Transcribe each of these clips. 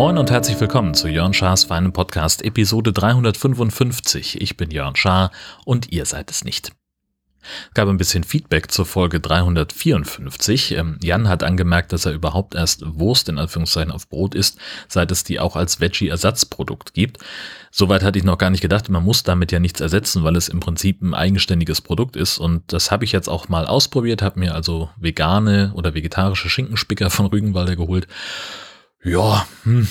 Moin und herzlich willkommen zu Jörn Schars feinem Podcast Episode 355. Ich bin Jörn Schaar und ihr seid es nicht. Es gab ein bisschen Feedback zur Folge 354. Ähm, Jan hat angemerkt, dass er überhaupt erst Wurst in Anführungszeichen auf Brot isst, seit es die auch als Veggie-Ersatzprodukt gibt. Soweit hatte ich noch gar nicht gedacht, man muss damit ja nichts ersetzen, weil es im Prinzip ein eigenständiges Produkt ist. Und das habe ich jetzt auch mal ausprobiert, habe mir also vegane oder vegetarische Schinkenspicker von Rügenwalder geholt ja, hm.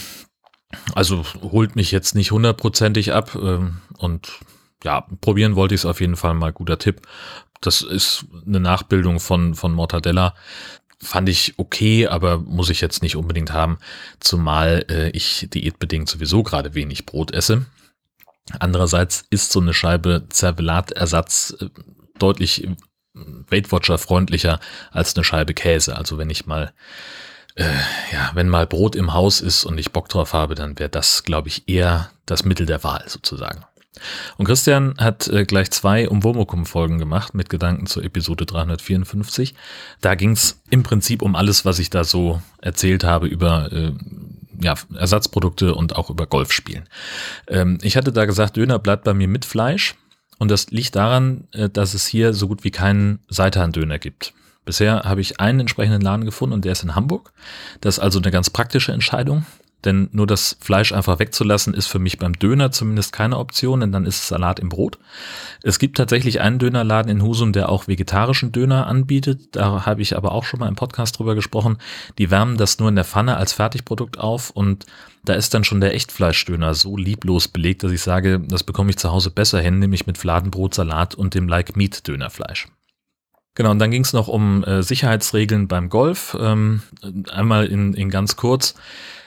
also holt mich jetzt nicht hundertprozentig ab ähm, und ja, probieren wollte ich es auf jeden Fall mal. Guter Tipp. Das ist eine Nachbildung von, von Mortadella. Fand ich okay, aber muss ich jetzt nicht unbedingt haben, zumal äh, ich diätbedingt sowieso gerade wenig Brot esse. Andererseits ist so eine Scheibe Zervelatersatz äh, deutlich äh, Weight Watcher freundlicher als eine Scheibe Käse. Also wenn ich mal äh, ja, wenn mal Brot im Haus ist und ich Bock drauf habe, dann wäre das, glaube ich, eher das Mittel der Wahl sozusagen. Und Christian hat äh, gleich zwei Umwomukum-Folgen gemacht mit Gedanken zur Episode 354. Da ging es im Prinzip um alles, was ich da so erzählt habe über äh, ja, Ersatzprodukte und auch über Golfspielen. Ähm, ich hatte da gesagt, Döner bleibt bei mir mit Fleisch. Und das liegt daran, äh, dass es hier so gut wie keinen Seitan-Döner gibt. Bisher habe ich einen entsprechenden Laden gefunden und der ist in Hamburg. Das ist also eine ganz praktische Entscheidung, denn nur das Fleisch einfach wegzulassen ist für mich beim Döner zumindest keine Option, denn dann ist Salat im Brot. Es gibt tatsächlich einen Dönerladen in Husum, der auch vegetarischen Döner anbietet. Da habe ich aber auch schon mal im Podcast drüber gesprochen. Die wärmen das nur in der Pfanne als Fertigprodukt auf und da ist dann schon der Echtfleischdöner so lieblos belegt, dass ich sage, das bekomme ich zu Hause besser hin, nämlich mit Fladenbrot, Salat und dem Like Meat Dönerfleisch. Genau, und dann ging es noch um äh, Sicherheitsregeln beim Golf. Ähm, einmal in, in ganz kurz.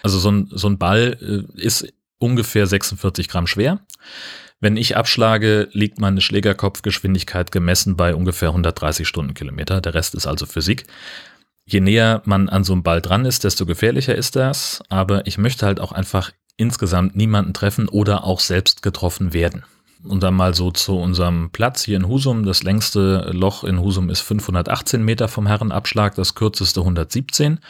Also so ein, so ein Ball äh, ist ungefähr 46 Gramm schwer. Wenn ich abschlage, liegt meine Schlägerkopfgeschwindigkeit gemessen bei ungefähr 130 Stundenkilometer. Der Rest ist also Physik. Je näher man an so einem Ball dran ist, desto gefährlicher ist das. Aber ich möchte halt auch einfach insgesamt niemanden treffen oder auch selbst getroffen werden. Und dann mal so zu unserem Platz hier in Husum. Das längste Loch in Husum ist 518 Meter vom Herrenabschlag, das kürzeste 117.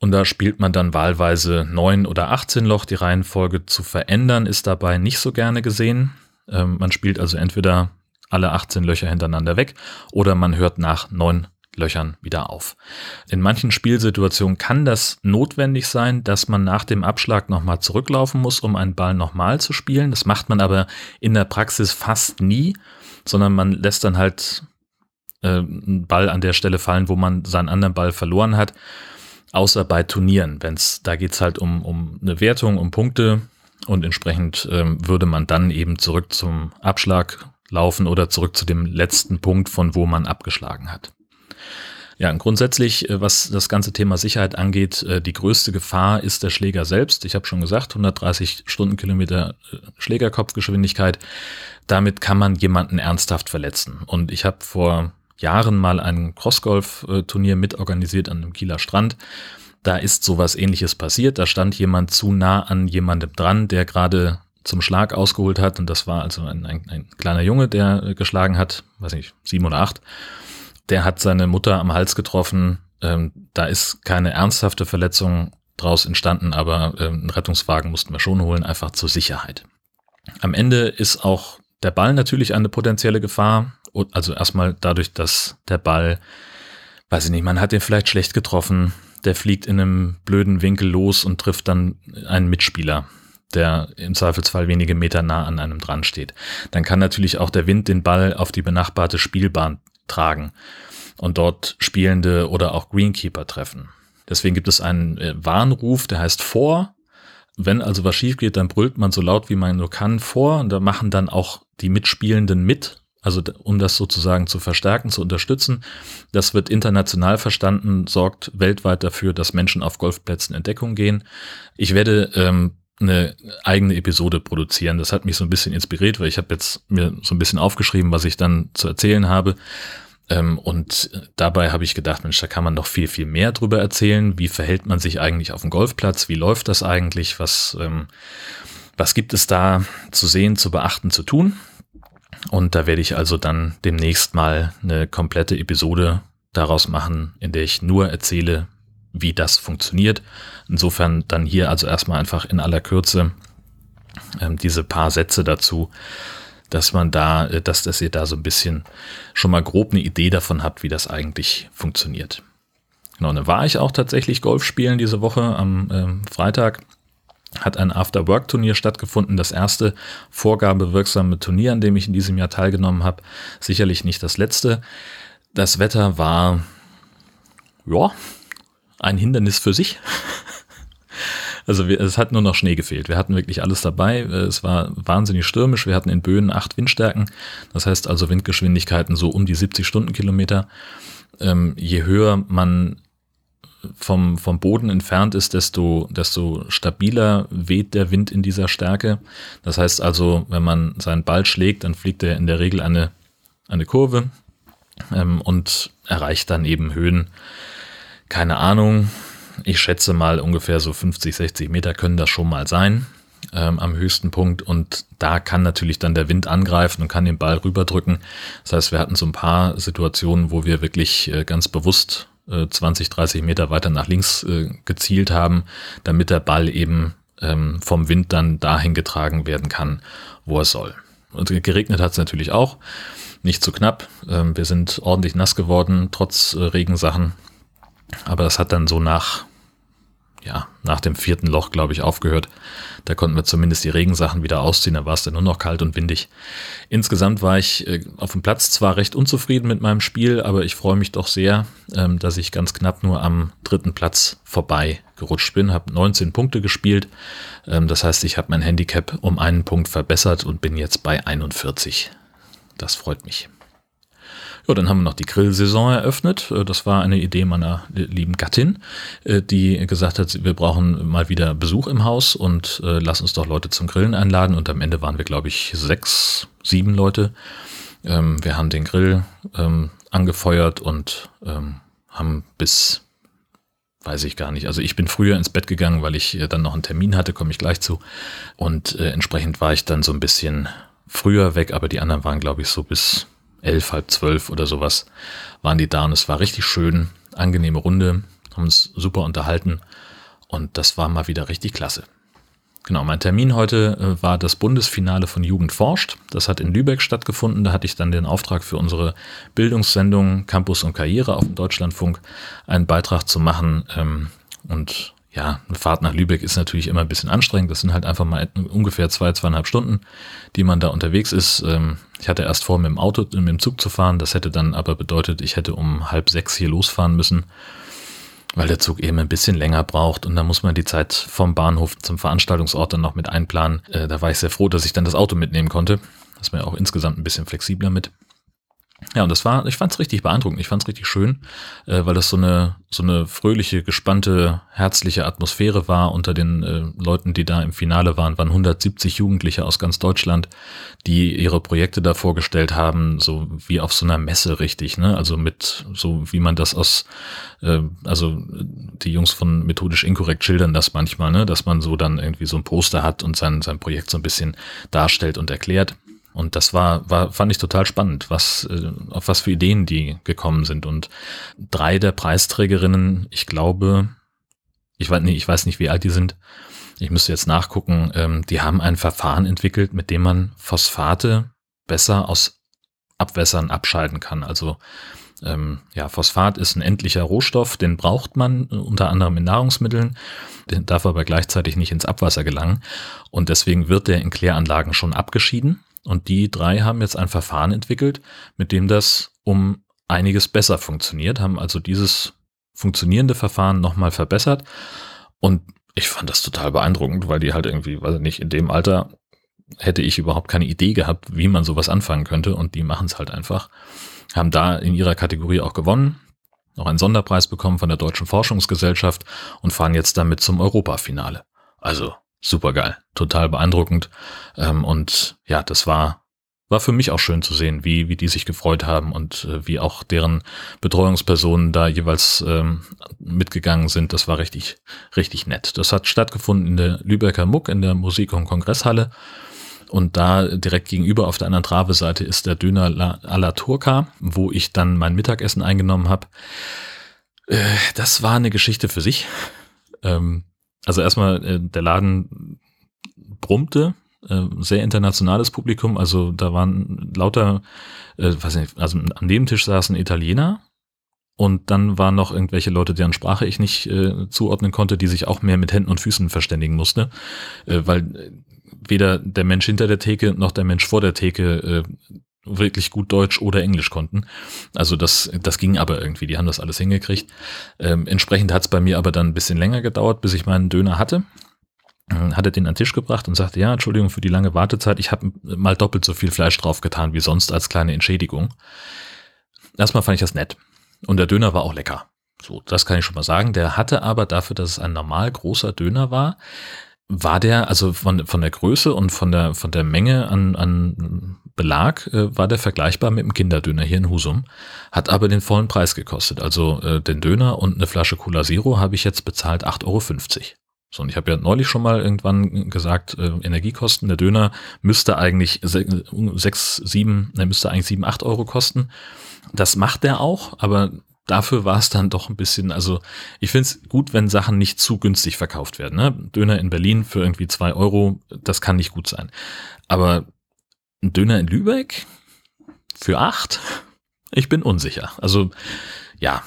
Und da spielt man dann wahlweise 9 oder 18 Loch. Die Reihenfolge zu verändern ist dabei nicht so gerne gesehen. Ähm, man spielt also entweder alle 18 Löcher hintereinander weg oder man hört nach 9 Löchern wieder auf. In manchen Spielsituationen kann das notwendig sein, dass man nach dem Abschlag nochmal zurücklaufen muss, um einen Ball nochmal zu spielen. Das macht man aber in der Praxis fast nie, sondern man lässt dann halt äh, einen Ball an der Stelle fallen, wo man seinen anderen Ball verloren hat. Außer bei Turnieren, wenn's, da geht's halt um, um eine Wertung, um Punkte und entsprechend ähm, würde man dann eben zurück zum Abschlag laufen oder zurück zu dem letzten Punkt, von wo man abgeschlagen hat. Ja, grundsätzlich, äh, was das ganze Thema Sicherheit angeht, äh, die größte Gefahr ist der Schläger selbst. Ich habe schon gesagt, 130 Stundenkilometer äh, Schlägerkopfgeschwindigkeit. Damit kann man jemanden ernsthaft verletzen. Und ich habe vor Jahren mal ein Crossgolf-Turnier mitorganisiert an einem Kieler Strand. Da ist sowas ähnliches passiert. Da stand jemand zu nah an jemandem dran, der gerade zum Schlag ausgeholt hat. Und das war also ein, ein, ein kleiner Junge, der geschlagen hat, weiß nicht, sieben oder acht der hat seine Mutter am Hals getroffen. Ähm, da ist keine ernsthafte Verletzung draus entstanden, aber ähm, einen Rettungswagen mussten wir schon holen, einfach zur Sicherheit. Am Ende ist auch der Ball natürlich eine potenzielle Gefahr. Also erstmal dadurch, dass der Ball, weiß ich nicht, man hat den vielleicht schlecht getroffen, der fliegt in einem blöden Winkel los und trifft dann einen Mitspieler, der im Zweifelsfall wenige Meter nah an einem dran steht. Dann kann natürlich auch der Wind den Ball auf die benachbarte Spielbahn tragen und dort Spielende oder auch Greenkeeper treffen. Deswegen gibt es einen äh, Warnruf, der heißt vor. Wenn also was schief geht, dann brüllt man so laut wie man nur kann vor und da machen dann auch die Mitspielenden mit, also um das sozusagen zu verstärken, zu unterstützen. Das wird international verstanden, sorgt weltweit dafür, dass Menschen auf Golfplätzen in Deckung gehen. Ich werde ähm, eine eigene Episode produzieren. Das hat mich so ein bisschen inspiriert, weil ich habe jetzt mir so ein bisschen aufgeschrieben, was ich dann zu erzählen habe. Ähm, und dabei habe ich gedacht, Mensch, da kann man noch viel, viel mehr drüber erzählen. Wie verhält man sich eigentlich auf dem Golfplatz? Wie läuft das eigentlich? Was, ähm, was gibt es da zu sehen, zu beachten, zu tun? Und da werde ich also dann demnächst mal eine komplette Episode daraus machen, in der ich nur erzähle, wie das funktioniert. Insofern dann hier also erstmal einfach in aller Kürze ähm, diese paar Sätze dazu, dass man da, äh, dass, dass ihr da so ein bisschen schon mal grob eine Idee davon habt, wie das eigentlich funktioniert. Genau, dann war ich auch tatsächlich Golf spielen diese Woche am ähm, Freitag. Hat ein After-Work-Turnier stattgefunden, das erste vorgabewirksame Turnier, an dem ich in diesem Jahr teilgenommen habe. Sicherlich nicht das letzte. Das Wetter war, ja, ein Hindernis für sich. Also wir, es hat nur noch Schnee gefehlt. Wir hatten wirklich alles dabei. Es war wahnsinnig stürmisch. Wir hatten in Böen acht Windstärken. Das heißt also Windgeschwindigkeiten so um die 70 Stundenkilometer. Ähm, je höher man vom, vom Boden entfernt ist, desto, desto stabiler weht der Wind in dieser Stärke. Das heißt also, wenn man seinen Ball schlägt, dann fliegt er in der Regel eine, eine Kurve ähm, und erreicht dann eben Höhen, keine Ahnung, ich schätze mal ungefähr so 50, 60 Meter können das schon mal sein ähm, am höchsten Punkt und da kann natürlich dann der Wind angreifen und kann den Ball rüberdrücken. Das heißt, wir hatten so ein paar Situationen, wo wir wirklich äh, ganz bewusst äh, 20, 30 Meter weiter nach links äh, gezielt haben, damit der Ball eben ähm, vom Wind dann dahin getragen werden kann, wo er soll. Und geregnet hat es natürlich auch, nicht zu knapp. Ähm, wir sind ordentlich nass geworden, trotz äh, Regensachen. Aber das hat dann so nach, ja, nach dem vierten Loch, glaube ich, aufgehört. Da konnten wir zumindest die Regensachen wieder ausziehen, da war es dann nur noch kalt und windig. Insgesamt war ich äh, auf dem Platz zwar recht unzufrieden mit meinem Spiel, aber ich freue mich doch sehr, ähm, dass ich ganz knapp nur am dritten Platz vorbei gerutscht bin, habe 19 Punkte gespielt. Ähm, das heißt, ich habe mein Handicap um einen Punkt verbessert und bin jetzt bei 41. Das freut mich. Ja, dann haben wir noch die Grillsaison eröffnet. Äh, das war eine Idee meiner lieben Gattin, äh, die gesagt hat, wir brauchen mal wieder Besuch im Haus und äh, lass uns doch Leute zum Grillen einladen. Und am Ende waren wir, glaube ich, sechs, sieben Leute. Ähm, wir haben den Grill ähm, angefeuert und ähm, haben bis weiß ich gar nicht. Also ich bin früher ins Bett gegangen, weil ich dann noch einen Termin hatte, komme ich gleich zu. Und entsprechend war ich dann so ein bisschen früher weg, aber die anderen waren, glaube ich, so bis elf, halb zwölf oder sowas waren die da und es war richtig schön, angenehme Runde, haben uns super unterhalten und das war mal wieder richtig klasse. Genau, mein Termin heute äh, war das Bundesfinale von Jugend forscht. Das hat in Lübeck stattgefunden. Da hatte ich dann den Auftrag für unsere Bildungssendung Campus und Karriere auf dem Deutschlandfunk einen Beitrag zu machen. Ähm, und ja, eine Fahrt nach Lübeck ist natürlich immer ein bisschen anstrengend. Das sind halt einfach mal ungefähr zwei, zweieinhalb Stunden, die man da unterwegs ist. Ähm, ich hatte erst vor, mit dem Auto, mit dem Zug zu fahren. Das hätte dann aber bedeutet, ich hätte um halb sechs hier losfahren müssen, weil der Zug eben ein bisschen länger braucht. Und dann muss man die Zeit vom Bahnhof zum Veranstaltungsort dann noch mit einplanen. Äh, da war ich sehr froh, dass ich dann das Auto mitnehmen konnte. Das ist mir auch insgesamt ein bisschen flexibler mit. Ja, und das war, ich fand es richtig beeindruckend, ich fand es richtig schön, äh, weil das so eine, so eine fröhliche, gespannte, herzliche Atmosphäre war unter den äh, Leuten, die da im Finale waren, waren 170 Jugendliche aus ganz Deutschland, die ihre Projekte da vorgestellt haben, so wie auf so einer Messe richtig, ne? Also mit, so wie man das aus, äh, also die Jungs von Methodisch Inkorrekt schildern das manchmal, ne? Dass man so dann irgendwie so ein Poster hat und sein, sein Projekt so ein bisschen darstellt und erklärt. Und das war, war, fand ich total spannend, was, äh, auf was für Ideen die gekommen sind. Und drei der Preisträgerinnen, ich glaube, ich weiß nicht, ich weiß nicht, wie alt die sind. Ich müsste jetzt nachgucken. Ähm, die haben ein Verfahren entwickelt, mit dem man Phosphate besser aus Abwässern abscheiden kann. Also ähm, ja, Phosphat ist ein endlicher Rohstoff, den braucht man äh, unter anderem in Nahrungsmitteln, den darf aber gleichzeitig nicht ins Abwasser gelangen und deswegen wird der in Kläranlagen schon abgeschieden und die drei haben jetzt ein Verfahren entwickelt, mit dem das um einiges besser funktioniert, haben also dieses funktionierende Verfahren nochmal verbessert. Und ich fand das total beeindruckend, weil die halt irgendwie, weiß ich nicht, in dem Alter hätte ich überhaupt keine Idee gehabt, wie man sowas anfangen könnte. Und die machen es halt einfach. Haben da in ihrer Kategorie auch gewonnen, noch einen Sonderpreis bekommen von der Deutschen Forschungsgesellschaft und fahren jetzt damit zum Europafinale. Also super geil, total beeindruckend. Ähm, und ja, das war war für mich auch schön zu sehen, wie, wie die sich gefreut haben und äh, wie auch deren Betreuungspersonen da jeweils ähm, mitgegangen sind. Das war richtig, richtig nett. Das hat stattgefunden in der Lübecker Muck in der Musik- und Kongresshalle. Und da direkt gegenüber auf der anderen Traveseite ist der Döner à la Turca, wo ich dann mein Mittagessen eingenommen habe. Äh, das war eine Geschichte für sich. Ähm, also erstmal, äh, der Laden brummte, äh, sehr internationales Publikum, also da waren lauter, äh, weiß nicht, also an dem Tisch saßen Italiener und dann waren noch irgendwelche Leute, deren Sprache ich nicht äh, zuordnen konnte, die sich auch mehr mit Händen und Füßen verständigen musste, äh, weil weder der Mensch hinter der Theke noch der Mensch vor der Theke äh, wirklich gut Deutsch oder Englisch konnten. Also das, das ging aber irgendwie, die haben das alles hingekriegt. Ähm, entsprechend hat es bei mir aber dann ein bisschen länger gedauert, bis ich meinen Döner hatte. Ähm, hat er den an den Tisch gebracht und sagte, ja, Entschuldigung für die lange Wartezeit, ich habe mal doppelt so viel Fleisch drauf getan wie sonst als kleine Entschädigung. Erstmal fand ich das nett. Und der Döner war auch lecker. So, das kann ich schon mal sagen. Der hatte aber dafür, dass es ein normal großer Döner war, war der, also von, von der Größe und von der, von der Menge an, an Belag, äh, war der vergleichbar mit dem Kinderdöner hier in Husum, hat aber den vollen Preis gekostet. Also äh, den Döner und eine Flasche Cola Zero habe ich jetzt bezahlt 8,50 Euro. So, und ich habe ja neulich schon mal irgendwann gesagt, äh, Energiekosten, der Döner müsste eigentlich sechs, sieben, der müsste eigentlich sieben, acht Euro kosten. Das macht der auch, aber dafür war es dann doch ein bisschen, also ich finde es gut, wenn Sachen nicht zu günstig verkauft werden. Ne? Döner in Berlin für irgendwie zwei Euro, das kann nicht gut sein. Aber ein Döner in Lübeck für acht? Ich bin unsicher. Also ja,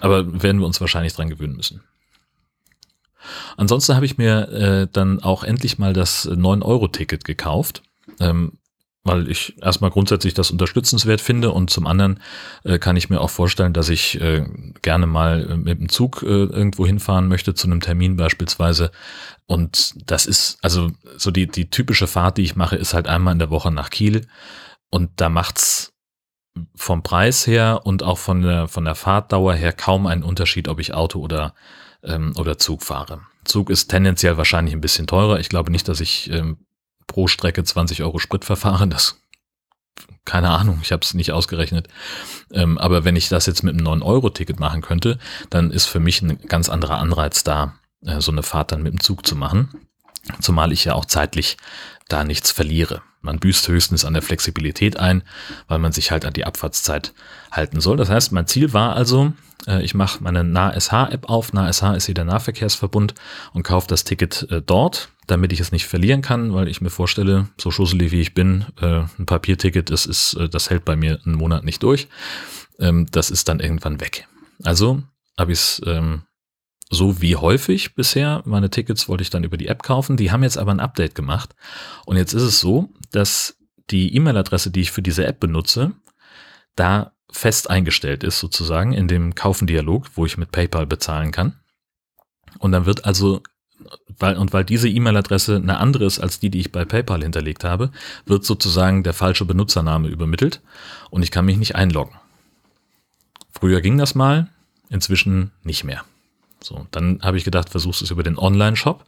aber werden wir uns wahrscheinlich dran gewöhnen müssen. Ansonsten habe ich mir äh, dann auch endlich mal das 9-Euro-Ticket gekauft. Ähm, weil ich erstmal grundsätzlich das unterstützenswert finde und zum anderen äh, kann ich mir auch vorstellen, dass ich äh, gerne mal äh, mit dem Zug äh, irgendwo hinfahren möchte zu einem Termin beispielsweise und das ist also so die die typische Fahrt, die ich mache, ist halt einmal in der Woche nach Kiel und da macht's vom Preis her und auch von der von der Fahrtdauer her kaum einen Unterschied, ob ich Auto oder ähm, oder Zug fahre. Zug ist tendenziell wahrscheinlich ein bisschen teurer. Ich glaube nicht, dass ich ähm, pro Strecke 20 Euro Sprit verfahren. Das keine Ahnung, ich habe es nicht ausgerechnet. Ähm, aber wenn ich das jetzt mit einem 9-Euro-Ticket machen könnte, dann ist für mich ein ganz anderer Anreiz da, äh, so eine Fahrt dann mit dem Zug zu machen. Zumal ich ja auch zeitlich da nichts verliere. Man büßt höchstens an der Flexibilität ein, weil man sich halt an die Abfahrtszeit halten soll. Das heißt, mein Ziel war also, äh, ich mache meine NahSH-App auf. NahSH ist hier der Nahverkehrsverbund und kaufe das Ticket äh, dort damit ich es nicht verlieren kann, weil ich mir vorstelle, so schusselig wie ich bin, äh, ein Papierticket, das ist, das hält bei mir einen Monat nicht durch. Ähm, das ist dann irgendwann weg. Also habe ich es ähm, so wie häufig bisher. Meine Tickets wollte ich dann über die App kaufen. Die haben jetzt aber ein Update gemacht. Und jetzt ist es so, dass die E-Mail-Adresse, die ich für diese App benutze, da fest eingestellt ist sozusagen in dem Kaufen-Dialog, wo ich mit PayPal bezahlen kann. Und dann wird also weil, und weil diese E-Mail-Adresse eine andere ist als die, die ich bei PayPal hinterlegt habe, wird sozusagen der falsche Benutzername übermittelt und ich kann mich nicht einloggen. Früher ging das mal, inzwischen nicht mehr. So, dann habe ich gedacht, versuchst es über den Online-Shop.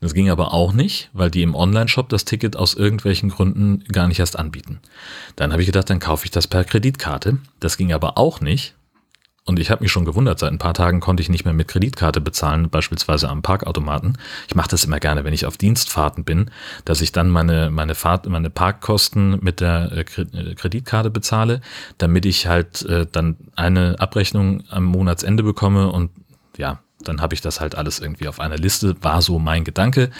Das ging aber auch nicht, weil die im Online-Shop das Ticket aus irgendwelchen Gründen gar nicht erst anbieten. Dann habe ich gedacht, dann kaufe ich das per Kreditkarte. Das ging aber auch nicht, und ich habe mich schon gewundert, seit ein paar Tagen konnte ich nicht mehr mit Kreditkarte bezahlen, beispielsweise am Parkautomaten. Ich mache das immer gerne, wenn ich auf Dienstfahrten bin, dass ich dann meine, meine Fahrt, meine Parkkosten mit der äh, äh, Kreditkarte bezahle, damit ich halt äh, dann eine Abrechnung am Monatsende bekomme und ja, dann habe ich das halt alles irgendwie auf einer Liste, war so mein Gedanke.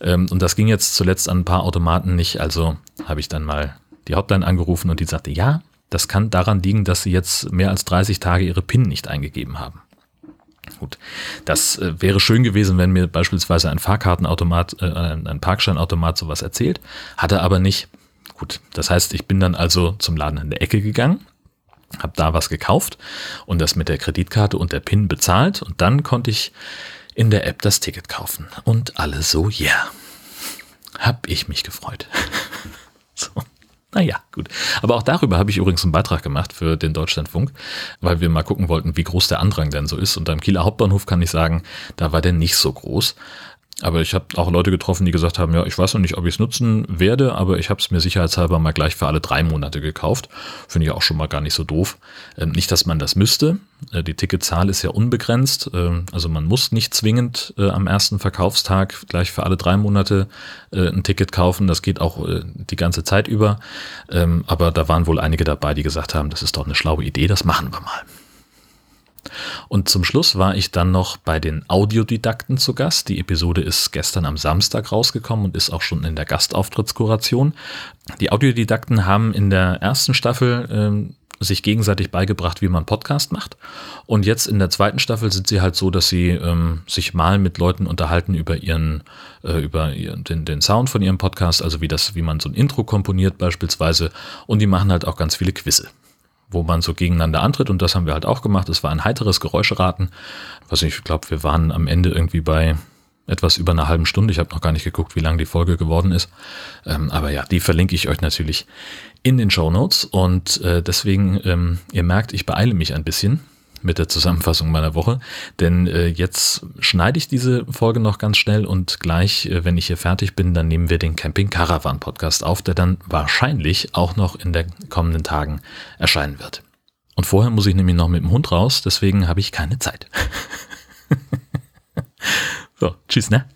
Ähm, und das ging jetzt zuletzt an ein paar Automaten nicht, also habe ich dann mal die Hotline angerufen und die sagte, ja, das kann daran liegen, dass sie jetzt mehr als 30 Tage ihre PIN nicht eingegeben haben. Gut, das äh, wäre schön gewesen, wenn mir beispielsweise ein Fahrkartenautomat, äh, ein Parkscheinautomat sowas erzählt, hat er aber nicht. Gut, das heißt, ich bin dann also zum Laden in der Ecke gegangen, habe da was gekauft und das mit der Kreditkarte und der PIN bezahlt und dann konnte ich in der App das Ticket kaufen und alle so, ja, yeah. hab ich mich gefreut. so. Naja, gut. Aber auch darüber habe ich übrigens einen Beitrag gemacht für den Deutschlandfunk, weil wir mal gucken wollten, wie groß der Andrang denn so ist. Und am Kieler Hauptbahnhof kann ich sagen, da war der nicht so groß. Aber ich habe auch Leute getroffen, die gesagt haben, ja, ich weiß noch nicht, ob ich es nutzen werde, aber ich habe es mir sicherheitshalber mal gleich für alle drei Monate gekauft. Finde ich auch schon mal gar nicht so doof. Ähm, nicht, dass man das müsste. Äh, die Ticketzahl ist ja unbegrenzt. Ähm, also man muss nicht zwingend äh, am ersten Verkaufstag gleich für alle drei Monate äh, ein Ticket kaufen. Das geht auch äh, die ganze Zeit über. Ähm, aber da waren wohl einige dabei, die gesagt haben, das ist doch eine schlaue Idee, das machen wir mal. Und zum Schluss war ich dann noch bei den Audiodidakten zu Gast. Die Episode ist gestern am Samstag rausgekommen und ist auch schon in der Gastauftrittskoration. Die Audiodidakten haben in der ersten Staffel ähm, sich gegenseitig beigebracht, wie man Podcast macht. Und jetzt in der zweiten Staffel sind sie halt so, dass sie ähm, sich mal mit Leuten unterhalten über ihren, äh, über ihren, den, den Sound von ihrem Podcast, also wie das, wie man so ein Intro komponiert beispielsweise. Und die machen halt auch ganz viele Quizze wo man so gegeneinander antritt und das haben wir halt auch gemacht. Es war ein heiteres Geräuscheraten. Was ich glaube, wir waren am Ende irgendwie bei etwas über einer halben Stunde. Ich habe noch gar nicht geguckt, wie lang die Folge geworden ist. Ähm, aber ja, die verlinke ich euch natürlich in den Show Notes und äh, deswegen, ähm, ihr merkt, ich beeile mich ein bisschen mit der Zusammenfassung meiner Woche, denn äh, jetzt schneide ich diese Folge noch ganz schnell und gleich, äh, wenn ich hier fertig bin, dann nehmen wir den Camping Caravan Podcast auf, der dann wahrscheinlich auch noch in den kommenden Tagen erscheinen wird. Und vorher muss ich nämlich noch mit dem Hund raus, deswegen habe ich keine Zeit. so, tschüss, ne?